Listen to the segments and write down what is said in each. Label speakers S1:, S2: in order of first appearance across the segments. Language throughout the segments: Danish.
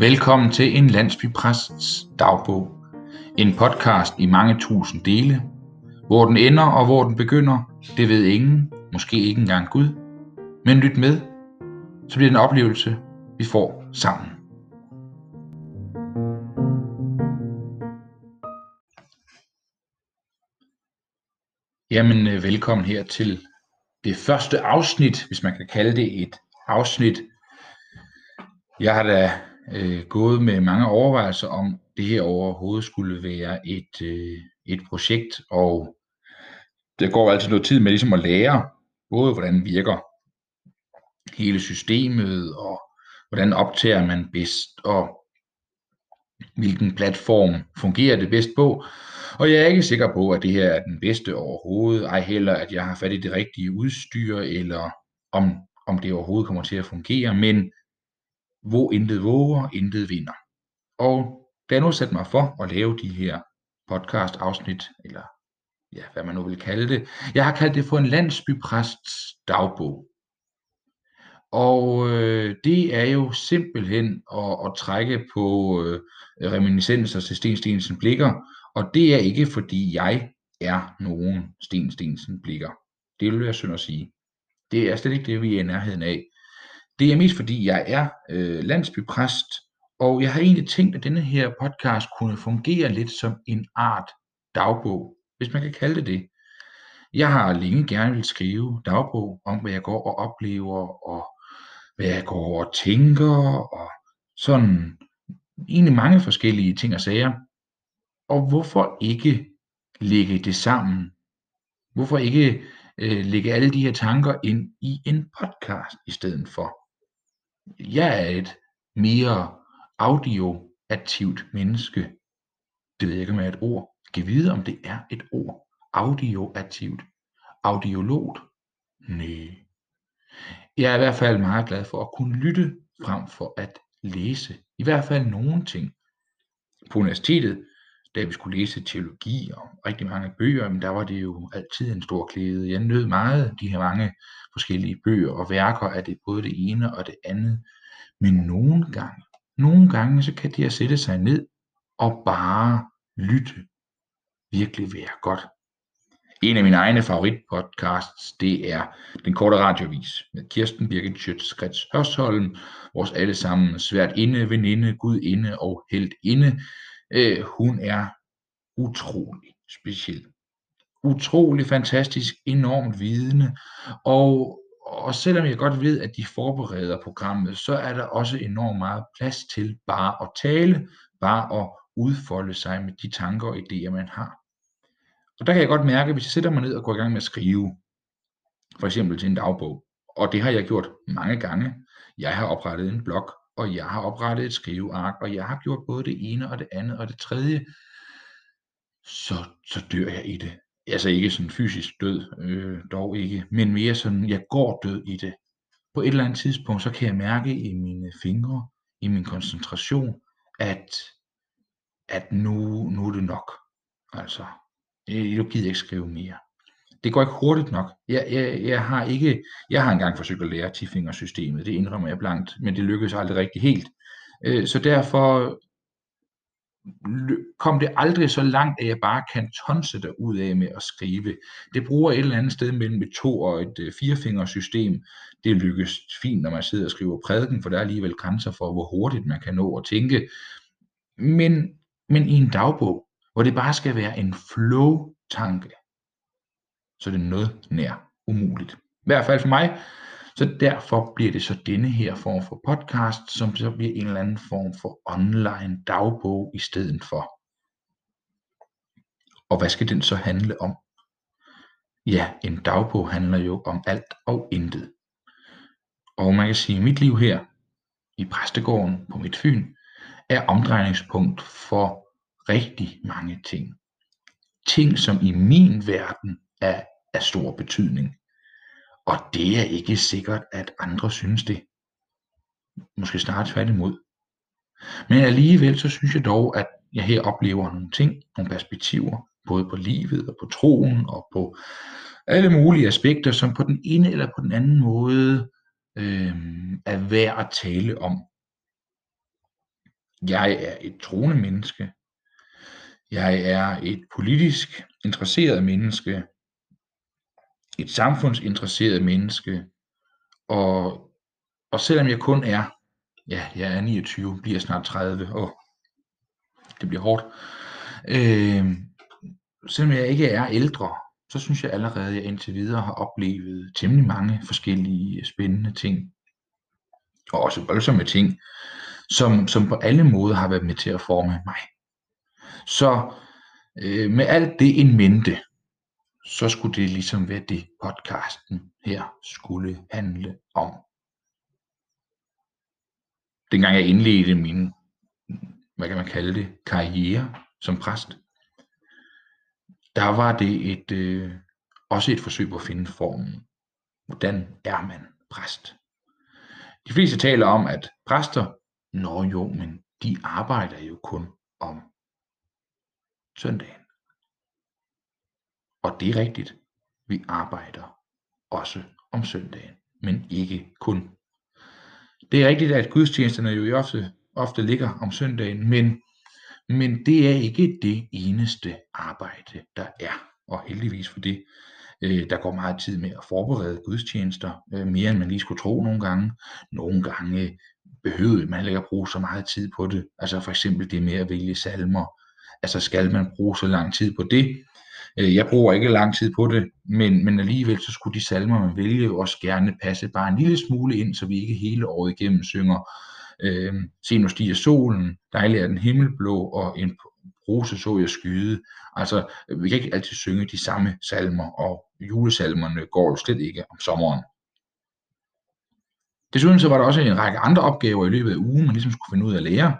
S1: Velkommen til en landsbypræsts dagbog. En podcast i mange tusind dele. Hvor den ender og hvor den begynder, det ved ingen, måske ikke engang Gud. Men lyt med, så bliver det en oplevelse, vi får sammen. Jamen, øh, velkommen her til det første afsnit, hvis man kan kalde det et afsnit. Jeg har da øh, gået med mange overvejelser om det her overhovedet skulle være et, øh, et projekt, og det går altid noget tid med ligesom at lære, både hvordan virker hele systemet, og hvordan optager man bedst, og hvilken platform fungerer det bedst på. Og jeg er ikke sikker på, at det her er den bedste overhovedet, ej heller at jeg har fat i det rigtige udstyr, eller om, om det overhovedet kommer til at fungere, men hvor intet våger, intet vinder. Og da jeg nu satte mig for at lave de her podcast afsnit, eller ja, hvad man nu vil kalde det, jeg har kaldt det for en landsbypræsts dagbog. Og øh, det er jo simpelthen at, at trække på øh, reminiscenser til Sten Stensen Blikker, og det er ikke fordi jeg er nogen Sten Stensen Blikker. Det vil jeg synd at sige. Det er slet ikke det, vi er i nærheden af. Det er mest fordi, jeg er øh, landsbypræst, og jeg har egentlig tænkt, at denne her podcast kunne fungere lidt som en art dagbog, hvis man kan kalde det det. Jeg har længe gerne vil skrive dagbog om, hvad jeg går og oplever, og hvad jeg går og tænker, og sådan egentlig mange forskellige ting og sager. Og hvorfor ikke lægge det sammen? Hvorfor ikke øh, lægge alle de her tanker ind i en podcast i stedet for? Jeg er et mere audioaktivt menneske. Det ved jeg ikke, om er et ord. Giv vide, om det er et ord. Audioaktivt. Audiolog? Nej. Jeg er i hvert fald meget glad for at kunne lytte frem for at læse. I hvert fald nogen ting. På universitetet, da vi skulle læse teologi og rigtig mange bøger, men der var det jo altid en stor klæde. Jeg nød meget de her mange forskellige bøger og værker af det både det ene og det andet. Men nogle gange, nogle gange, så kan det at sætte sig ned og bare lytte virkelig være godt. En af mine egne favoritpodcasts, det er Den Korte Radiovis med Kirsten Birgit Schøtz-Krets Hørsholm, vores allesammen svært inde, veninde, gudinde og helt inde. Øh, hun er utrolig speciel. Utrolig fantastisk, enormt vidende, og, og selvom jeg godt ved, at de forbereder programmet, så er der også enormt meget plads til bare at tale, bare at udfolde sig med de tanker og idéer, man har. Og der kan jeg godt mærke, at hvis jeg sætter mig ned og går i gang med at skrive, for eksempel til en dagbog, og det har jeg gjort mange gange. Jeg har oprettet en blog, og jeg har oprettet et skriveark, og jeg har gjort både det ene og det andet og det tredje, så, så dør jeg i det. Altså ikke sådan fysisk død, øh, dog ikke, men mere sådan, jeg går død i det. På et eller andet tidspunkt, så kan jeg mærke i mine fingre, i min koncentration, at, at nu, nu er det nok. Altså, øh, nu gider ikke skrive mere. Det går ikke hurtigt nok. Jeg, jeg, jeg, har ikke, jeg har engang forsøgt at lære tifingersystemet, det indrømmer jeg blankt, men det lykkedes aldrig rigtig helt. Øh, så derfor kom det aldrig så langt, at jeg bare kan tonse der ud af med at skrive. Det bruger et eller andet sted mellem et to- og et øh, firefingersystem. Det lykkes fint, når man sidder og skriver prædiken, for der er alligevel grænser for, hvor hurtigt man kan nå at tænke. Men, men i en dagbog, hvor det bare skal være en flow-tanke, så det noget nær umuligt. I hvert fald for mig. Så derfor bliver det så denne her form for podcast, som så bliver en eller anden form for online dagbog i stedet for. Og hvad skal den så handle om? Ja, en dagbog handler jo om alt og intet. Og man kan sige, at mit liv her i præstegården på mit Fyn er omdrejningspunkt for rigtig mange ting. Ting, som i min verden er af stor betydning. Og det er ikke sikkert, at andre synes det. Måske snart tværtimod. Men alligevel så synes jeg dog, at jeg her oplever nogle ting, nogle perspektiver, både på livet og på troen og på alle mulige aspekter, som på den ene eller på den anden måde øh, er værd at tale om. Jeg er et troende menneske. Jeg er et politisk interesseret menneske. Et samfundsinteresseret menneske. Og, og selvom jeg kun er, ja, jeg er 29, bliver snart 30, og det bliver hårdt. Øh, selvom jeg ikke er ældre, så synes jeg allerede, at jeg indtil videre har oplevet temmelig mange forskellige spændende ting. Og også voldsomme ting, som, som på alle måder har været med til at forme mig. Så øh, med alt det in mente, så skulle det ligesom være det, podcasten her skulle handle om. Dengang jeg indledte min, hvad kan man kalde det, karriere som præst, der var det et, øh, også et forsøg på at finde formen. Hvordan er man præst? De fleste taler om, at præster, nå jo, men de arbejder jo kun om søndagen. Og det er rigtigt. Vi arbejder også om søndagen, men ikke kun. Det er rigtigt, at gudstjenesterne jo ofte, ofte ligger om søndagen, men men det er ikke det eneste arbejde, der er, og heldigvis for det. Øh, der går meget tid med at forberede gudstjenester, øh, mere end man lige skulle tro nogle gange. Nogle gange øh, behøvede man ikke at bruge så meget tid på det. Altså for eksempel det med at vælge salmer. Altså skal man bruge så lang tid på det? Øh, jeg bruger ikke lang tid på det, men, men alligevel så skulle de salmer, man vælger, jo også gerne passe bare en lille smule ind, så vi ikke hele året igennem synger Øh, se nu stiger solen, dejlig er den himmelblå, og en rose så jeg skyde. Altså, vi kan ikke altid synge de samme salmer, og julesalmerne går jo slet ikke om sommeren. Desuden så var der også en række andre opgaver i løbet af ugen, man ligesom skulle finde ud af at lære.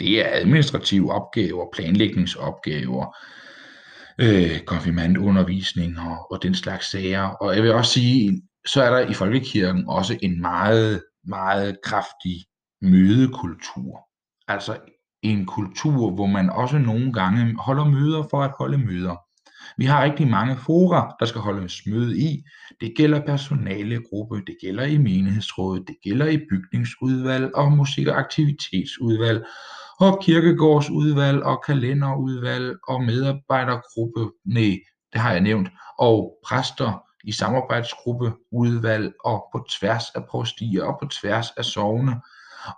S1: Det er administrative opgaver, planlægningsopgaver, øh, konfirmandundervisning og, og den slags sager. Og jeg vil også sige, så er der i folkekirken også en meget, meget kraftig mødekultur. Altså en kultur, hvor man også nogle gange holder møder for at holde møder. Vi har rigtig mange fora, der skal holdes møde i. Det gælder personalegruppe, det gælder i menighedsrådet, det gælder i bygningsudvalg og musik- og aktivitetsudvalg, og kirkegårdsudvalg og kalenderudvalg og medarbejdergruppe, nej, det har jeg nævnt, og præster i samarbejdsgruppe, udvalg og på tværs af prostier og på tværs af sovne.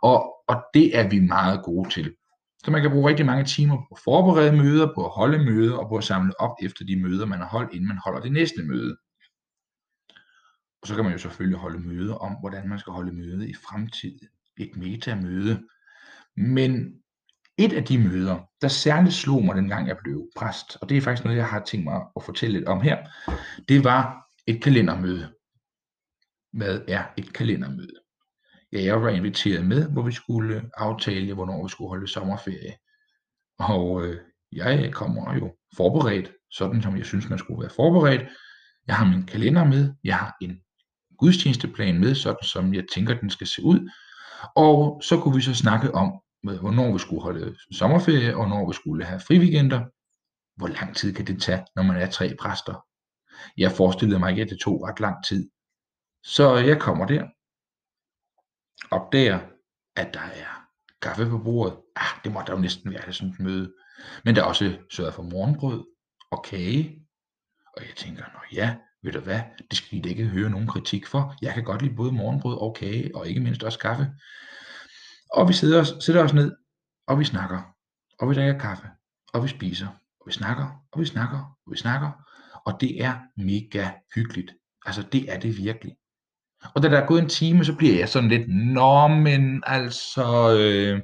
S1: Og, og det er vi meget gode til. Så man kan bruge rigtig mange timer på at forberede møder, på at holde møder og på at samle op efter de møder, man har holdt, inden man holder det næste møde. Og så kan man jo selvfølgelig holde møder om, hvordan man skal holde møde i fremtiden. Et metamøde. Men et af de møder, der særligt slog mig dengang jeg blev præst, og det er faktisk noget, jeg har tænkt mig at fortælle lidt om her, det var et kalendermøde. Hvad er et kalendermøde? ja, jeg var inviteret med, hvor vi skulle aftale, hvornår vi skulle holde sommerferie. Og øh, jeg kommer jo forberedt, sådan som jeg synes, man skulle være forberedt. Jeg har min kalender med, jeg har en gudstjenesteplan med, sådan som jeg tænker, den skal se ud. Og så kunne vi så snakke om, hvornår vi skulle holde sommerferie, og hvornår vi skulle have friweekender. Hvor lang tid kan det tage, når man er tre præster? Jeg forestillede mig ikke, at det tog ret lang tid. Så jeg kommer der, opdager, at der er kaffe på bordet. Ah, det må der jo næsten være sådan et møde. Men der er også sørget for morgenbrød og kage. Og jeg tænker, nå ja, ved du hvad, det skal I da ikke høre nogen kritik for. Jeg kan godt lide både morgenbrød og kage, og ikke mindst også kaffe. Og vi sidder os, sætter os ned, og vi snakker, og vi drikker kaffe, og vi spiser, og vi snakker, og vi snakker, og vi snakker. Og det er mega hyggeligt. Altså det er det virkelig. Og da der er gået en time, så bliver jeg sådan lidt, nå, men altså, øh,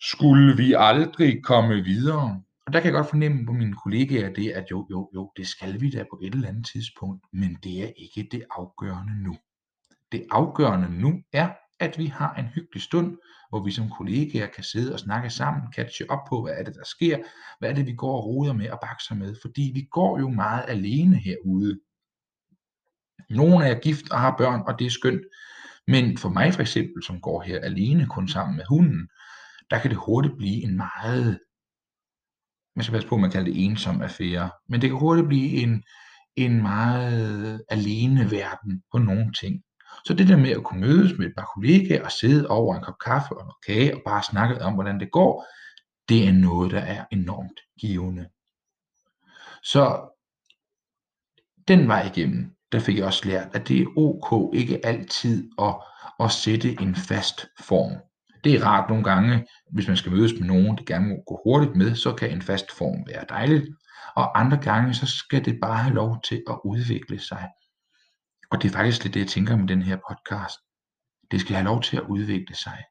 S1: skulle vi aldrig komme videre? Og der kan jeg godt fornemme på mine kollegaer det, at jo, jo, jo, det skal vi da på et eller andet tidspunkt, men det er ikke det afgørende nu. Det afgørende nu er, at vi har en hyggelig stund, hvor vi som kollegaer kan sidde og snakke sammen, catche op på, hvad er det, der sker, hvad er det, vi går og roder med og bakser med, fordi vi går jo meget alene herude. Nogle er gift og har børn, og det er skønt. Men for mig for eksempel, som går her alene, kun sammen med hunden, der kan det hurtigt blive en meget, man skal passe på, at man kalder det ensom affære, men det kan hurtigt blive en, en meget alene verden på nogle ting. Så det der med at kunne mødes med et par kollegaer og sidde over en kop kaffe og noget kage og bare snakke om, hvordan det går, det er noget, der er enormt givende. Så den vej igennem, der fik jeg også lært, at det er ok ikke altid at, at sætte en fast form. Det er rart nogle gange, hvis man skal mødes med nogen, der gerne må gå hurtigt med, så kan en fast form være dejligt. Og andre gange, så skal det bare have lov til at udvikle sig. Og det er faktisk lidt det, jeg tænker med den her podcast. Det skal have lov til at udvikle sig.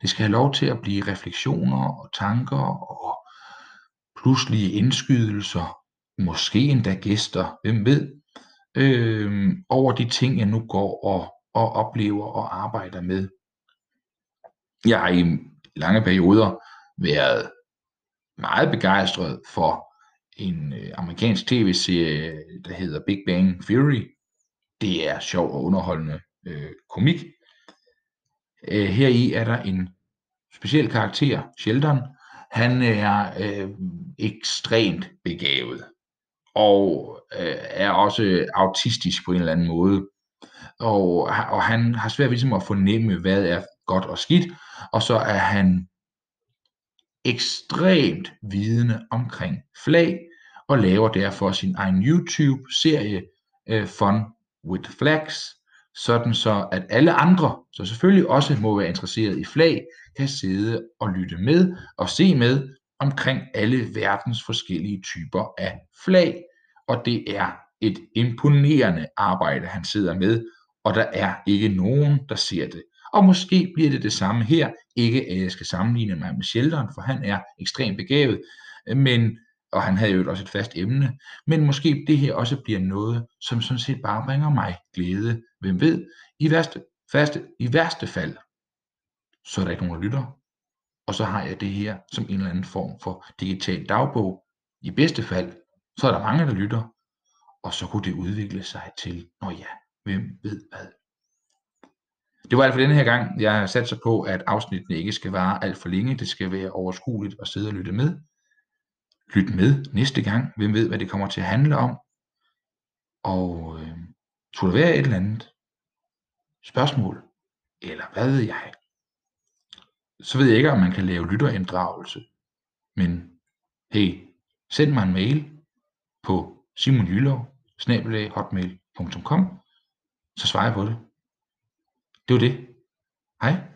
S1: Det skal have lov til at blive refleksioner og tanker og pludselige indskydelser, måske endda gæster, hvem ved, øh, over de ting, jeg nu går og, og oplever og arbejder med. Jeg har i lange perioder været meget begejstret for en øh, amerikansk tv-serie, der hedder Big Bang Theory. Det er sjov og underholdende øh, komik. Øh, heri er der en speciel karakter, Sheldon. Han er øh, ekstremt begavet og øh, er også autistisk på en eller anden måde. Og, og han har svært ved ligesom at fornemme, hvad er godt og skidt, og så er han ekstremt vidende omkring flag, og laver derfor sin egen YouTube-serie øh, Fun with Flags, sådan så at alle andre, så selvfølgelig også må være interesseret i flag, kan sidde og lytte med og se med omkring alle verdens forskellige typer af flag, og det er et imponerende arbejde, han sidder med, og der er ikke nogen, der ser det. Og måske bliver det det samme her. Ikke at jeg skal sammenligne mig med Sheldon, for han er ekstremt begavet, men, og han havde jo også et fast emne, men måske det her også bliver noget, som sådan set bare bringer mig glæde. Hvem ved, i værste, faste, i værste fald, så er der ikke nogen, der lytter. Og så har jeg det her som en eller anden form for digital dagbog. I bedste fald, så er der mange, der lytter. Og så kunne det udvikle sig til, når ja, hvem ved hvad. Det var alt for denne her gang. Jeg har sat sig på, at afsnittene ikke skal vare alt for længe. Det skal være overskueligt at sidde og lytte med. Lyt med næste gang. Hvem ved, hvad det kommer til at handle om. Og øh, skulle der være et eller andet spørgsmål, eller hvad ved jeg, så ved jeg ikke, om man kan lave lytterinddragelse. Men hey, send mig en mail på simonjylov.hotmail.com så svarer jeg på det. Det var det. Hej.